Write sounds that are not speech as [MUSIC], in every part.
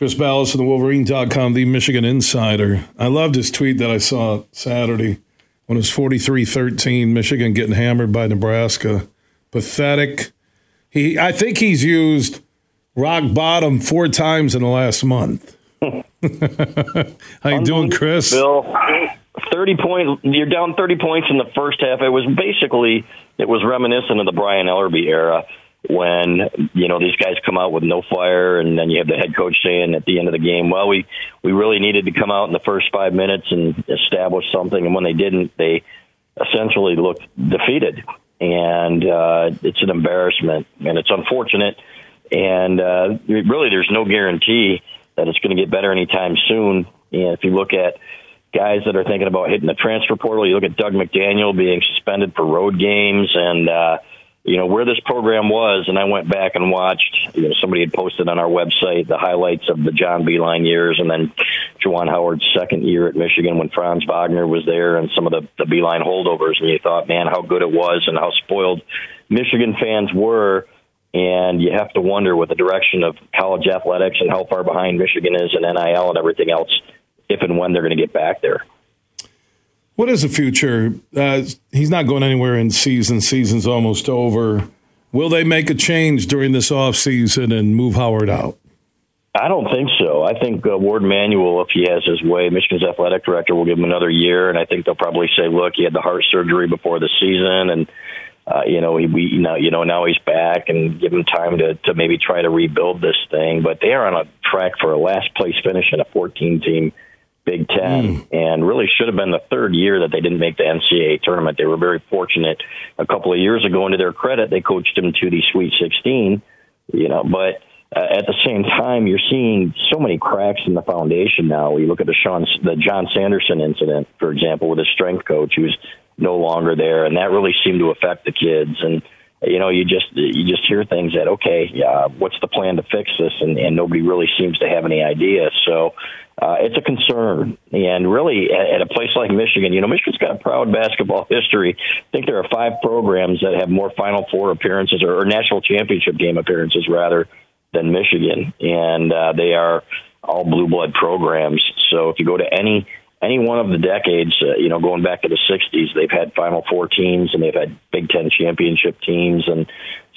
Chris Balas of the Wolverine.com, the Michigan Insider. I loved his tweet that I saw Saturday when it was 43 13, Michigan getting hammered by Nebraska. Pathetic. He, I think he's used rock bottom four times in the last month. [LAUGHS] How you doing, Chris? Bill, 30 points. You're down 30 points in the first half. It was basically, it was reminiscent of the Brian Ellerbe era when you know these guys come out with no fire, and then you have the head coach saying at the end of the game, "Well, we we really needed to come out in the first five minutes and establish something," and when they didn't, they essentially looked defeated, and uh, it's an embarrassment, and it's unfortunate, and uh, really, there's no guarantee that it's going to get better anytime soon. And if you look at guys that are thinking about hitting the transfer portal, you look at Dug McDaniel being suspended for road games, and uh, you know where this program was, and I went back and watched. You know, somebody had posted on our website the highlights of the John Beilein years, and then Juwan Howard's second year at Michigan when Franz Wagner was there, and some of the the Beilein holdovers. And you thought, man, how good it was, and how spoiled Michigan fans were. And you have to wonder with the direction of college athletics and how far behind Michigan is in NIL and everything else, if and when they're going to get back there. What is the future? Uh, he's not going anywhere in season. Season's almost over. Will they make a change during this off season and move Howard out? I don't think so. I think uh, Warde Manuel, if he has his way, Michigan's athletic director will give him another year, and I think they'll probably say, "Look, he had the heart surgery before the season, and uh, you know, he, we, know, you know, now he's back, and give him time to to maybe try to rebuild this thing." But they are on a track for a last place finish in a 14 team Big Ten, mm. and really should have been the third year that they didn't make the NCAA tournament. They were very fortunate a couple of years ago. And to their credit, they coached them to the Sweet 16. You know, but uh, at the same time, you're seeing so many cracks in the foundation now. You look at the Sean, the Jon Sanderson incident, for example, with his strength coach who's no longer there, and that really seemed to affect the kids. And you know, you just you just hear things that okay, yeah, what's the plan to fix this? And, and nobody really seems to have any idea. So uh, it's a concern. And really, at, at a place like Michigan, you know, Michigan's got a proud basketball history. I think there are five programs that have more Final Four appearances or, or national championship game appearances rather than Michigan, and uh, they are all blue blood programs. So if you go to any any one of the decades, uh, you know, going back to the '60s, they've had Final Four teams and they've had Big Ten championship teams, and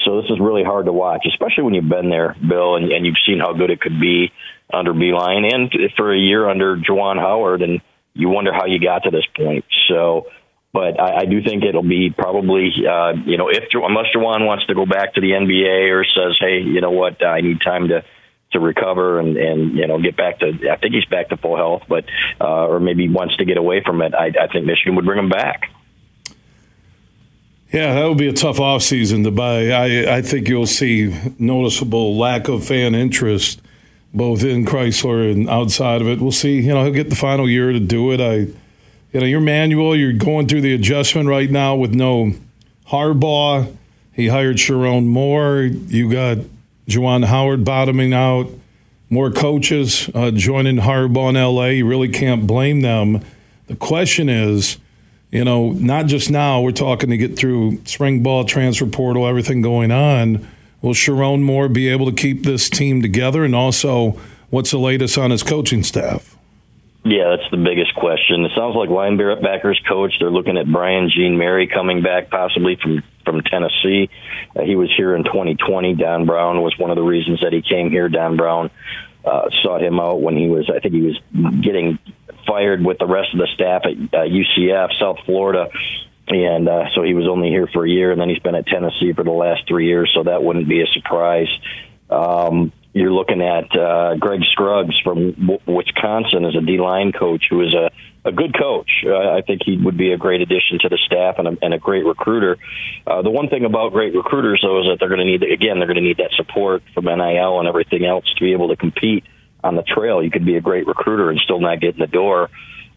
so this is really hard to watch, especially when you've been there, Bill, and, and you've seen how good it could be under Beilein and for a year under Juwan Howard, and you wonder how you got to this point. So, but I, I do think it'll be probably, uh, you know, if unless Juwan wants to go back to the NBA or says, hey, you know what, I need time to to recover and and you know get back to I think he's back to full health, but uh, or maybe wants to get away from it. I, I think Michigan would bring him back. Yeah, that would be a tough offseason to buy. I, I think you'll see noticeable lack of fan interest both in Crisler and outside of it. We'll see. You know, he'll get the final year to do it. I, you know, Warde Manuel, you're going through the adjustment right now with no Harbaugh. He hired Sherrone Moore. You got Juwan Howard bottoming out. More coaches uh, joining Harbaugh in LA. You really can't blame them. The question is, you know, not just now, we're talking to get through spring ball, transfer portal, everything going on Will Sherrone Moore be able to keep this team together? And also, what's the latest on his coaching staff? Yeah, that's the biggest question. It sounds like linebackers coach. They're looking at Brian Jean-Mary coming back possibly from from Tennessee. Uh, he was here in 2020. Don Brown was one of the reasons that he came here. Don Brown uh, sought him out when he was, I think he was getting fired with the rest of the staff at uh, UCF, South Florida and uh, so he was only here for a year, and then he's been at Tennessee for the last three years, so that wouldn't be a surprise. Um, you're looking at uh, Greg Scruggs from w- Wisconsin as a D line coach, who is a, a good coach. Uh, I think he would be a great addition to the staff and a, and a great recruiter. Uh, the one thing about great recruiters, though, is that they're going to need again they're going to need that support from NIL and everything else to be able to compete on the trail. You could be a great recruiter and still not get in the door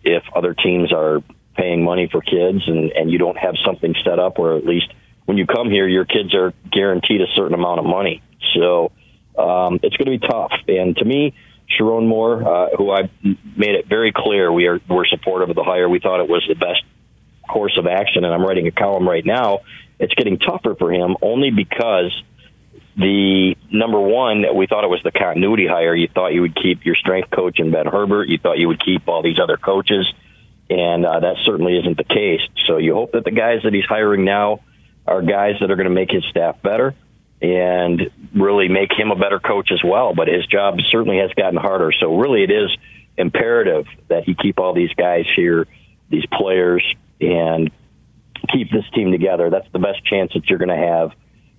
if other teams are paying money for kids and, and you don't have something set up or at least when you come here, your kids are guaranteed a certain amount of money. So um, it's going to be tough. And to me, Sherrone Moore, uh, who I made it very clear we are we're supportive of the hire. We thought it was the best course of action, and I'm writing a column right now. It's getting tougher for him only because the number one, that we thought it was the continuity hire. You thought you would keep your strength coach and Ben Herbert. You thought you would keep all these other coaches, and uh, that certainly isn't the case. So you hope that the guys that he's hiring now are guys that are going to make his staff better and really make him a better coach as well. But his job certainly has gotten harder. So really, it is imperative that he keep all these guys here, these players, and keep this team together. That's the best chance that you're going to have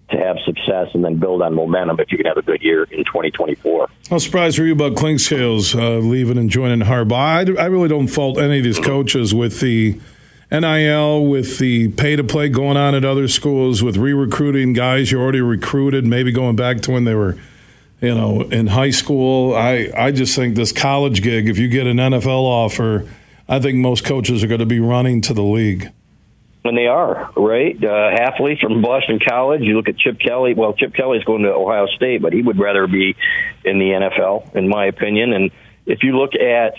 to have success and then build on momentum if you can have a good year in 2024. How surprised were you about Clinkscales uh, leaving and joining Harbaugh? I, I really don't fault any of these coaches with the NIL, with the pay to play going on at other schools, with re recruiting guys you already recruited, maybe going back to when they were. You know, in high school, I, I just think this college gig, if you get an NFL offer, I think most coaches are going to be running to the league. And they are, right? Uh, Hafley from Boston College. You look at Chip Kelly. Well, Chip Kelly's going to Ohio State, but he would rather be in the NFL, in my opinion. And if you look at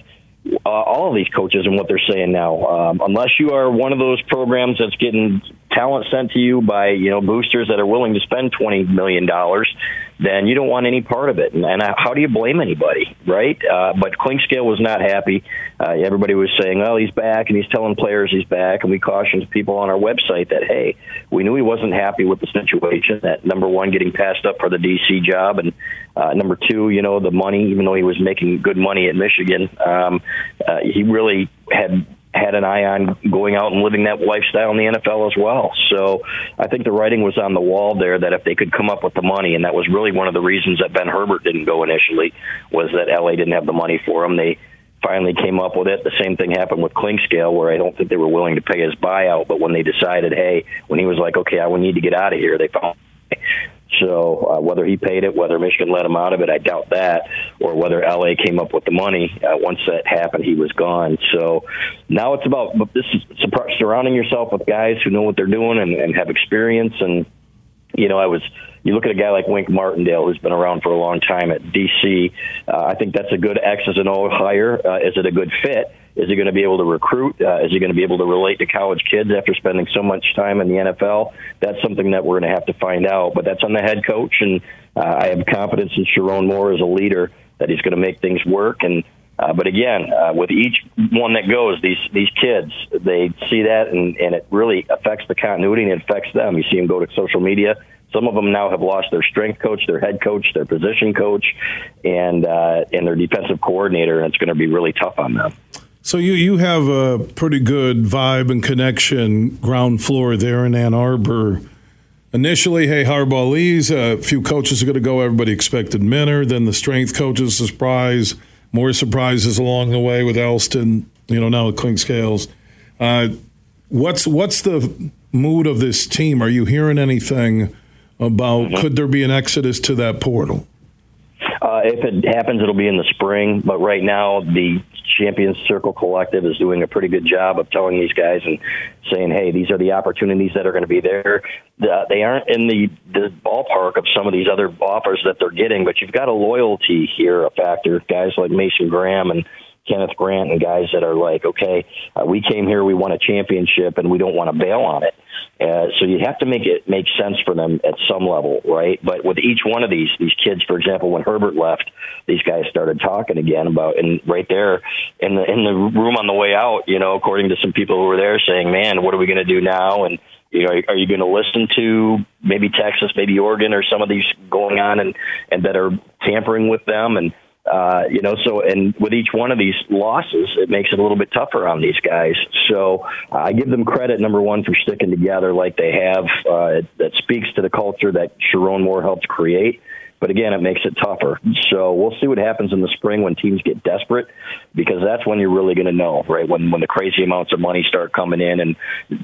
uh, all of these coaches and what they're saying now. Um, unless you are one of those programs that's getting talent sent to you by you know boosters that are willing to spend twenty million dollars, then you don't want any part of it. And, and how do you blame anybody, right? Uh, but Clinkscale was not happy. Uh, everybody was saying, "Well, he's back," and he's telling players he's back. And we cautioned people on our website that, hey, we knew he wasn't happy with the situation. That number one, getting passed up for the DC job, and uh, number two, you know, the money. Even though he was making good money at Michigan, um, uh, he really had had an eye on going out and living that lifestyle in the NFL as well. So I think the writing was on the wall there that if they could come up with the money, and that was really one of the reasons that Ben Herbert didn't go initially, was that LA didn't have the money for him. They finally came up with it. The same thing happened with Clinkscale, where I don't think they were willing to pay his buyout, but when they decided, hey, when he was like, okay, I will need to get out of here, they found so uh, whether he paid it, whether Michigan let him out of it, I doubt that, or whether LA came up with the money. Uh, once that happened, he was gone. So now it's about this is surrounding yourself with guys who know what they're doing and, and have experience. And you know, I was you look at a guy like Wink Martindale, who's been around for a long time at DC. Uh, I think that's a good X's and O hire. Uh, is it a good fit? Is he going to be able to recruit? Uh, is he going to be able to relate to college kids after spending so much time in the NFL? That's something that we're going to have to find out. But that's on the head coach, and uh, I have confidence in Sherrone Moore as a leader that he's going to make things work. And uh, but again, uh, with each one that goes, these these kids they see that, and and it really affects the continuity and it affects them. You see them go to social media. Some of them now have lost their strength coach, their head coach, their position coach, and uh, and their defensive coordinator, and it's going to be really tough on them. So you you have a pretty good vibe and connection ground floor there in Ann Arbor. Initially, hey, Harbaugh leaves. A few coaches are going to go. Everybody expected Minter. Then the strength coaches surprise. More surprises along the way with Elston. You know now with Clinkscales. Uh, what's what's the mood of this team? Are you hearing anything about? Mm-hmm. Could there be an exodus to that portal? Uh, if it happens, it'll be in the spring. But right now, the Champions Circle Collective is doing a pretty good job of telling these guys and saying, "Hey, these are the opportunities that are going to be there. They aren't in the the ballpark of some of these other offers that they're getting, but you've got a loyalty here, a factor. Guys like Mason Graham and Kenneth Grant and guys that are like, okay, uh, we came here, we won a championship, and we don't want to bail on it. Uh, so you have to make it make sense for them at some level, right? But with each one of these these kids, for example, when Herbert left, these guys started talking again about, and right there in the in the room on the way out, you know, according to some people who were there, saying, "Man, what are we going to do now?" and you know, are you going to listen to maybe Texas, maybe Oregon, or some of these going on and and that are tampering with them and uh, you know, so and with each one of these losses, it makes it a little bit tougher on these guys. So uh, I give them credit, number one, for sticking together like they have. Uh, it, that speaks to the culture that Sherrone Moore helped create. But again, it makes it tougher. So we'll see what happens in the spring when teams get desperate, because that's when you're really going to know, right? When when the crazy amounts of money start coming in, and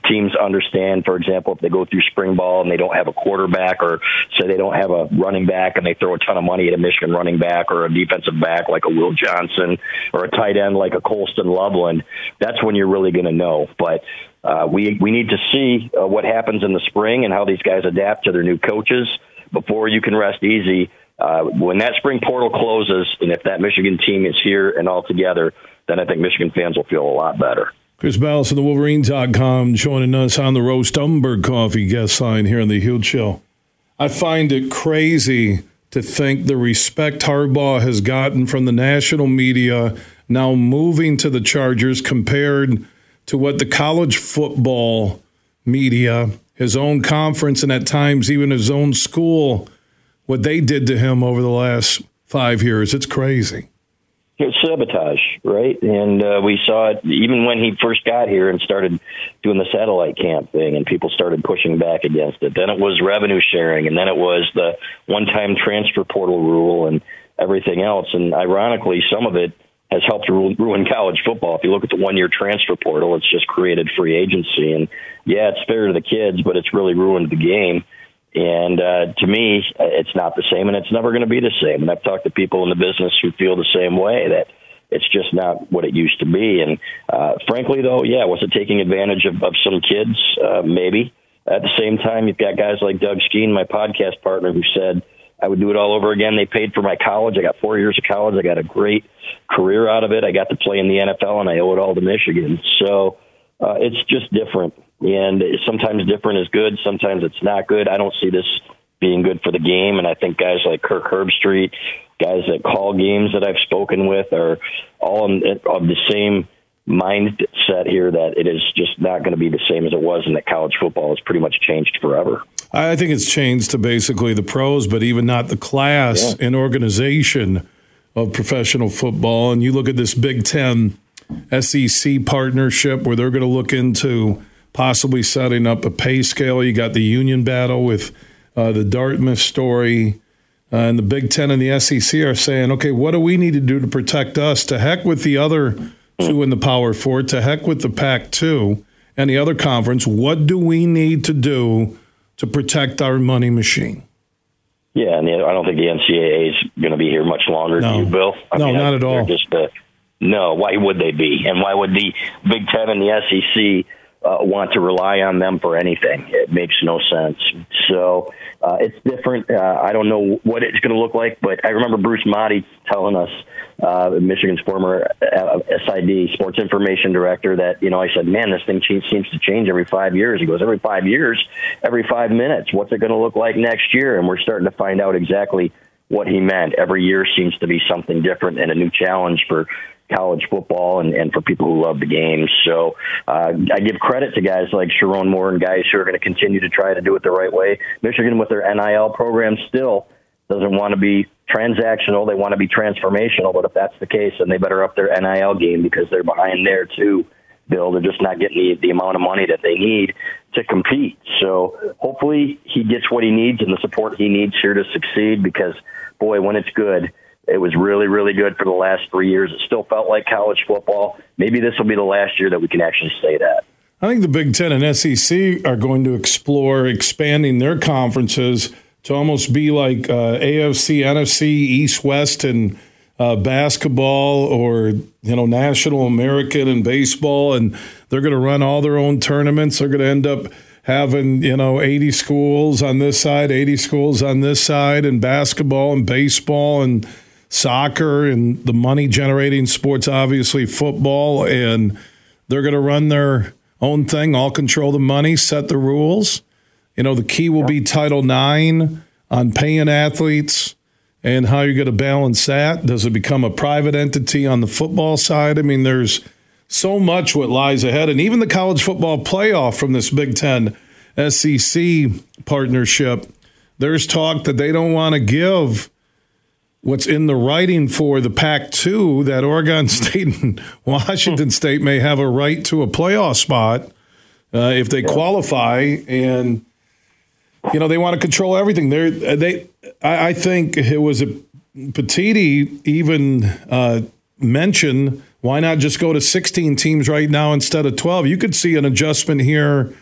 teams understand, for example, if they go through spring ball and they don't have a quarterback, or say they don't have a running back and they throw a ton of money at a Michigan running back or a defensive back like a Will Johnson or a tight end like a Colston Loveland, that's when you're really going to know. But uh, we we need to see uh, what happens in the spring and how these guys adapt to their new coaches before you can rest easy. Uh, when that spring portal closes, and if that Michigan team is here and all together, then I think Michigan fans will feel a lot better. Chris Balas of the Wolverines.com joining us on the Roast Umber Coffee guest line here on the Huge Show. I find it crazy to think the respect Harbaugh has gotten from the national media now moving to the Chargers compared to what the college football media, his own conference, and at times even his own school, what they did to him over the last five years. It's crazy. It's sabotage, right? And uh, we saw it even when he first got here and started doing the satellite camp thing, and people started pushing back against it. Then it was revenue sharing, and then it was the one time transfer portal rule and everything else. And ironically, some of it has helped ruin college football. If you look at the one year transfer portal, it's just created free agency. And yeah, it's fair to the kids, but it's really ruined the game. And uh, to me, it's not the same, and it's never going to be the same. And I've talked to people in the business who feel the same way that it's just not what it used to be. And uh, frankly, though, yeah, was it taking advantage of, of some kids? Uh, maybe. At the same time, you've got guys like Doug Skene, my podcast partner, who said I would do it all over again. They paid for my college. I got four years of college. I got a great career out of it. I got to play in the NFL, and I owe it all to Michigan. So uh, it's just different. And sometimes different is good, sometimes it's not good. I don't see this being good for the game. And I think guys like Kirk Herbstreit, guys that call games that I've spoken with, are all of the same mindset here that it is just not going to be the same as it was, and that college football has pretty much changed forever. I think it's changed to basically the pros, but even not the class yeah. and organization of professional football. And you look at this Big Ten SEC partnership where they're going to look into possibly setting up a pay scale. You got the union battle with uh, the Dartmouth story. Uh, and the Big Ten and the SEC are saying, okay, what do we need to do to protect us? To heck with the other two in the Power Four, to heck with the Pac 2 and the other conference. What do we need to do to protect our money machine? Yeah, and I don't think the NCAA is going to be here much longer. No, you, Bill? I no, mean, not I, at all. Just uh, no. Why would they be? And why would the Big Ten and the SEC uh, want to rely on them for anything. It makes no sense. So uh, it's different. Uh, I don't know what it's going to look like, but I remember Bruce Madej telling us, uh, Michigan's former uh, SID, Sports Information Director, that, you know, I said, man, this thing seems to change every five years. He goes, every five years, every five minutes. What's it going to look like next year? And we're starting to find out exactly what he meant. Every year seems to be something different and a new challenge for college football and, and for people who love the game. So uh, I give credit to guys like Sherrone Moore and guys who are going to continue to try to do it the right way. Michigan, with their NIL program, still doesn't want to be transactional. They want to be transformational. But if that's the case, then they better up their NIL game because they're behind there too. Bill, they're just not getting the, the amount of money that they need to compete. So hopefully he gets what he needs and the support he needs here to succeed because, boy, when it's good, it was really, really good for the last three years. It still felt like college football. Maybe this will be the last year that we can actually say that. I think the Big Ten and SEC are going to explore expanding their conferences to almost be like uh, AFC, NFC, East, West, and uh, basketball, or you know, National American and baseball, and they're going to run all their own tournaments. They're going to end up having you know 80 schools on this side 80 schools on this side and basketball and baseball and soccer and the money generating sports, obviously football, and they're going to run their own thing, all control the money, set the rules. You know, the key will be Title IX on paying athletes and how you're going to balance that. Does it become a private entity on the football side? I mean, there's so much what lies ahead. And even the college football playoff from this Big Ten SEC partnership, there's talk that they don't want to give what's in the writing for the Pac 2 that Oregon [LAUGHS] State and Washington State may have a right to a playoff spot uh, if they qualify. And, you know, they want to control everything. They're, they, I, I think it was a Petitti even uh, mentioned why not just go to 16 teams right now instead of 12? You could see an adjustment here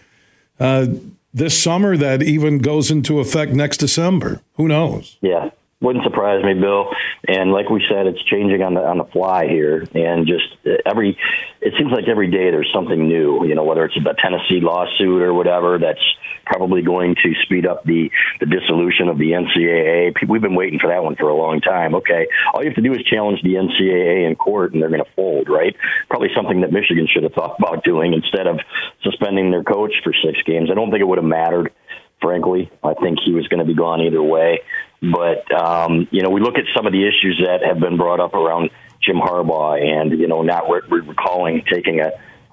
uh, this summer that even goes into effect next December. Who knows? Yeah wouldn't surprise me, Bill. And like we said, it's changing on the on the fly here, and just uh, every it seems like every day there's something new. You know, whether it's the Tennessee lawsuit or whatever, that's probably going to speed up the the dissolution of the NCAA. We've been waiting for that one for a long time. Okay, all you have to do is challenge the NCAA in court, and they're going to fold. Right? Probably something that Michigan should have thought about doing instead of suspending their coach for six games. I don't think it would have mattered frankly. I think he was going to be gone either way. But, um, you know, we look at some of the issues that have been brought up around Jim Harbaugh and, you know, not re- we're recalling taking a,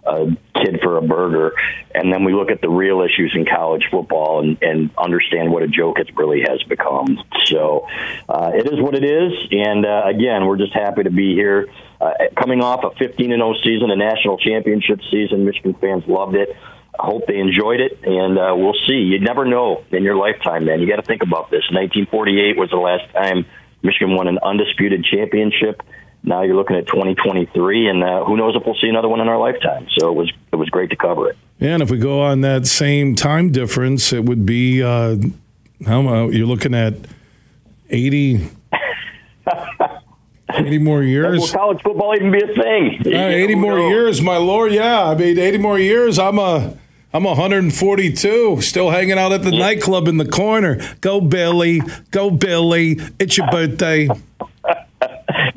a kid for a burger. And then we look at the real issues in college football and, and understand what a joke it really has become. So uh, it is what it is. And uh, again, we're just happy to be here. Uh, coming off a 15 and 0 season, a national championship season, Michigan fans loved it. I hope they enjoyed it, and uh, we'll see. You never know in your lifetime, man. You got to think about this. 1948 was the last time Michigan won an undisputed championship now you're looking at 2023, and uh, who knows if we'll see another one in our lifetime. So it was it was great to cover it. Yeah, and if we go on that same time difference, it would be uh, how you're looking at 80. [LAUGHS] 80 more years. Will college football even be a thing? Uh, 80 more knows? years, my lord. Yeah, I mean, 80 more years. I'm a. I'm 142, still hanging out at the yeah. nightclub in the corner. Go Billy, go Billy. It's your [LAUGHS] birthday.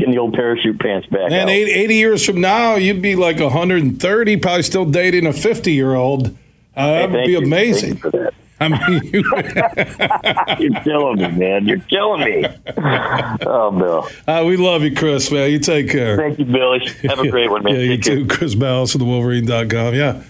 Getting the old parachute pants back. And 80, 80, years from now, you'd be like 130, probably still dating a 50 year old. Uh, that would be amazing. for that. I mean, you [LAUGHS] are killing me, man. You're killing me. Oh, Bill. Uh, we love you, Chris, man. You take care. Thank you, Billy. Have a great one, man. [LAUGHS] yeah, you too. Chris Balas of the Wolverine.com. Yeah.